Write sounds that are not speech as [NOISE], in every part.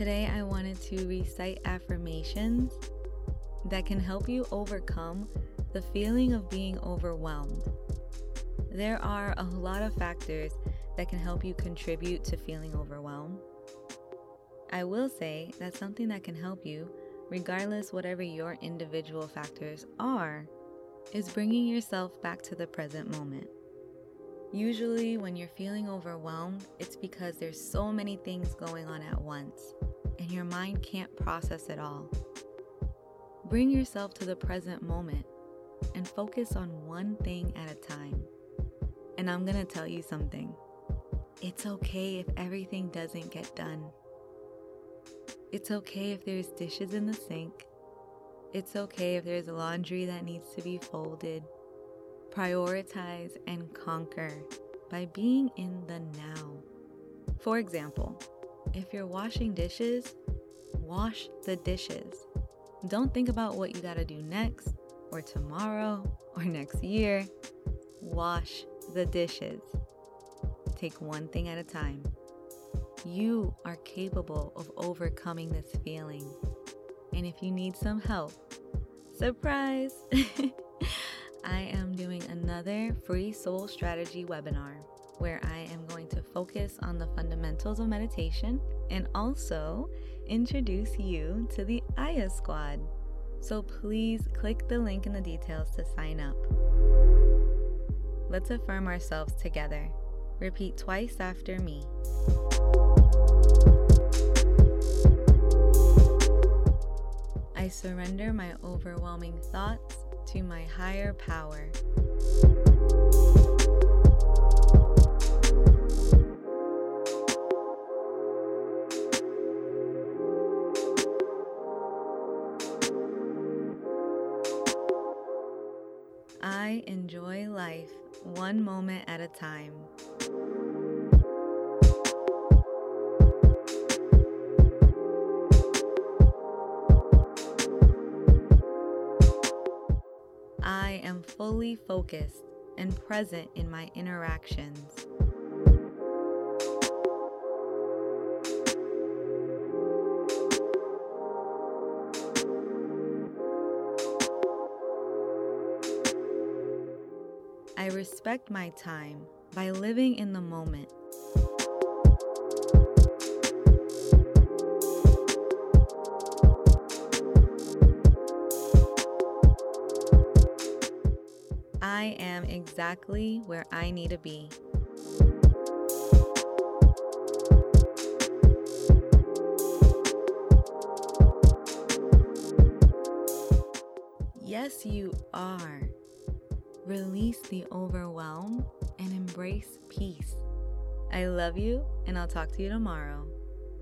Today, I wanted to recite affirmations that can help you overcome the feeling of being overwhelmed. There are a lot of factors that can help you contribute to feeling overwhelmed. I will say that something that can help you, regardless whatever your individual factors are, is bringing yourself back to the present moment. Usually, when you're feeling overwhelmed, it's because there's so many things going on at once and your mind can't process it all. Bring yourself to the present moment and focus on one thing at a time. And I'm gonna tell you something it's okay if everything doesn't get done. It's okay if there's dishes in the sink it's okay if there's laundry that needs to be folded. Prioritize and conquer by being in the now. For example, if you're washing dishes, wash the dishes. Don't think about what you gotta do next, or tomorrow, [LAUGHS] or next year. Wash the dishes. Take one thing at a time. You are capable of overcoming this feeling. And if you need some help, surprise! [LAUGHS] I am doing another free soul strategy webinar where I am going to focus on the fundamentals of meditation and also introduce you to the Aya Squad. So please click the link in the details to sign up. Let's affirm ourselves together. Repeat twice after me. I surrender my overwhelming thoughts to my higher power. I enjoy life one moment at a time. I am fully focused and present in my interactions. I respect my time by living in the moment. I am exactly where I need to be. Yes, you are. Release the overwhelm and embrace peace. I love you, and I'll talk to you tomorrow.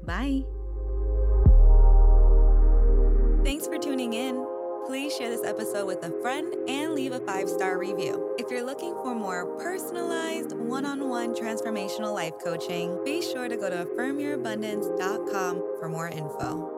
Bye. Thanks for tuning in. Please share this episode with a friend and leave a five star review. If you're looking for more personalized, one on one transformational life coaching, be sure to go to affirmyourabundance.com for more info.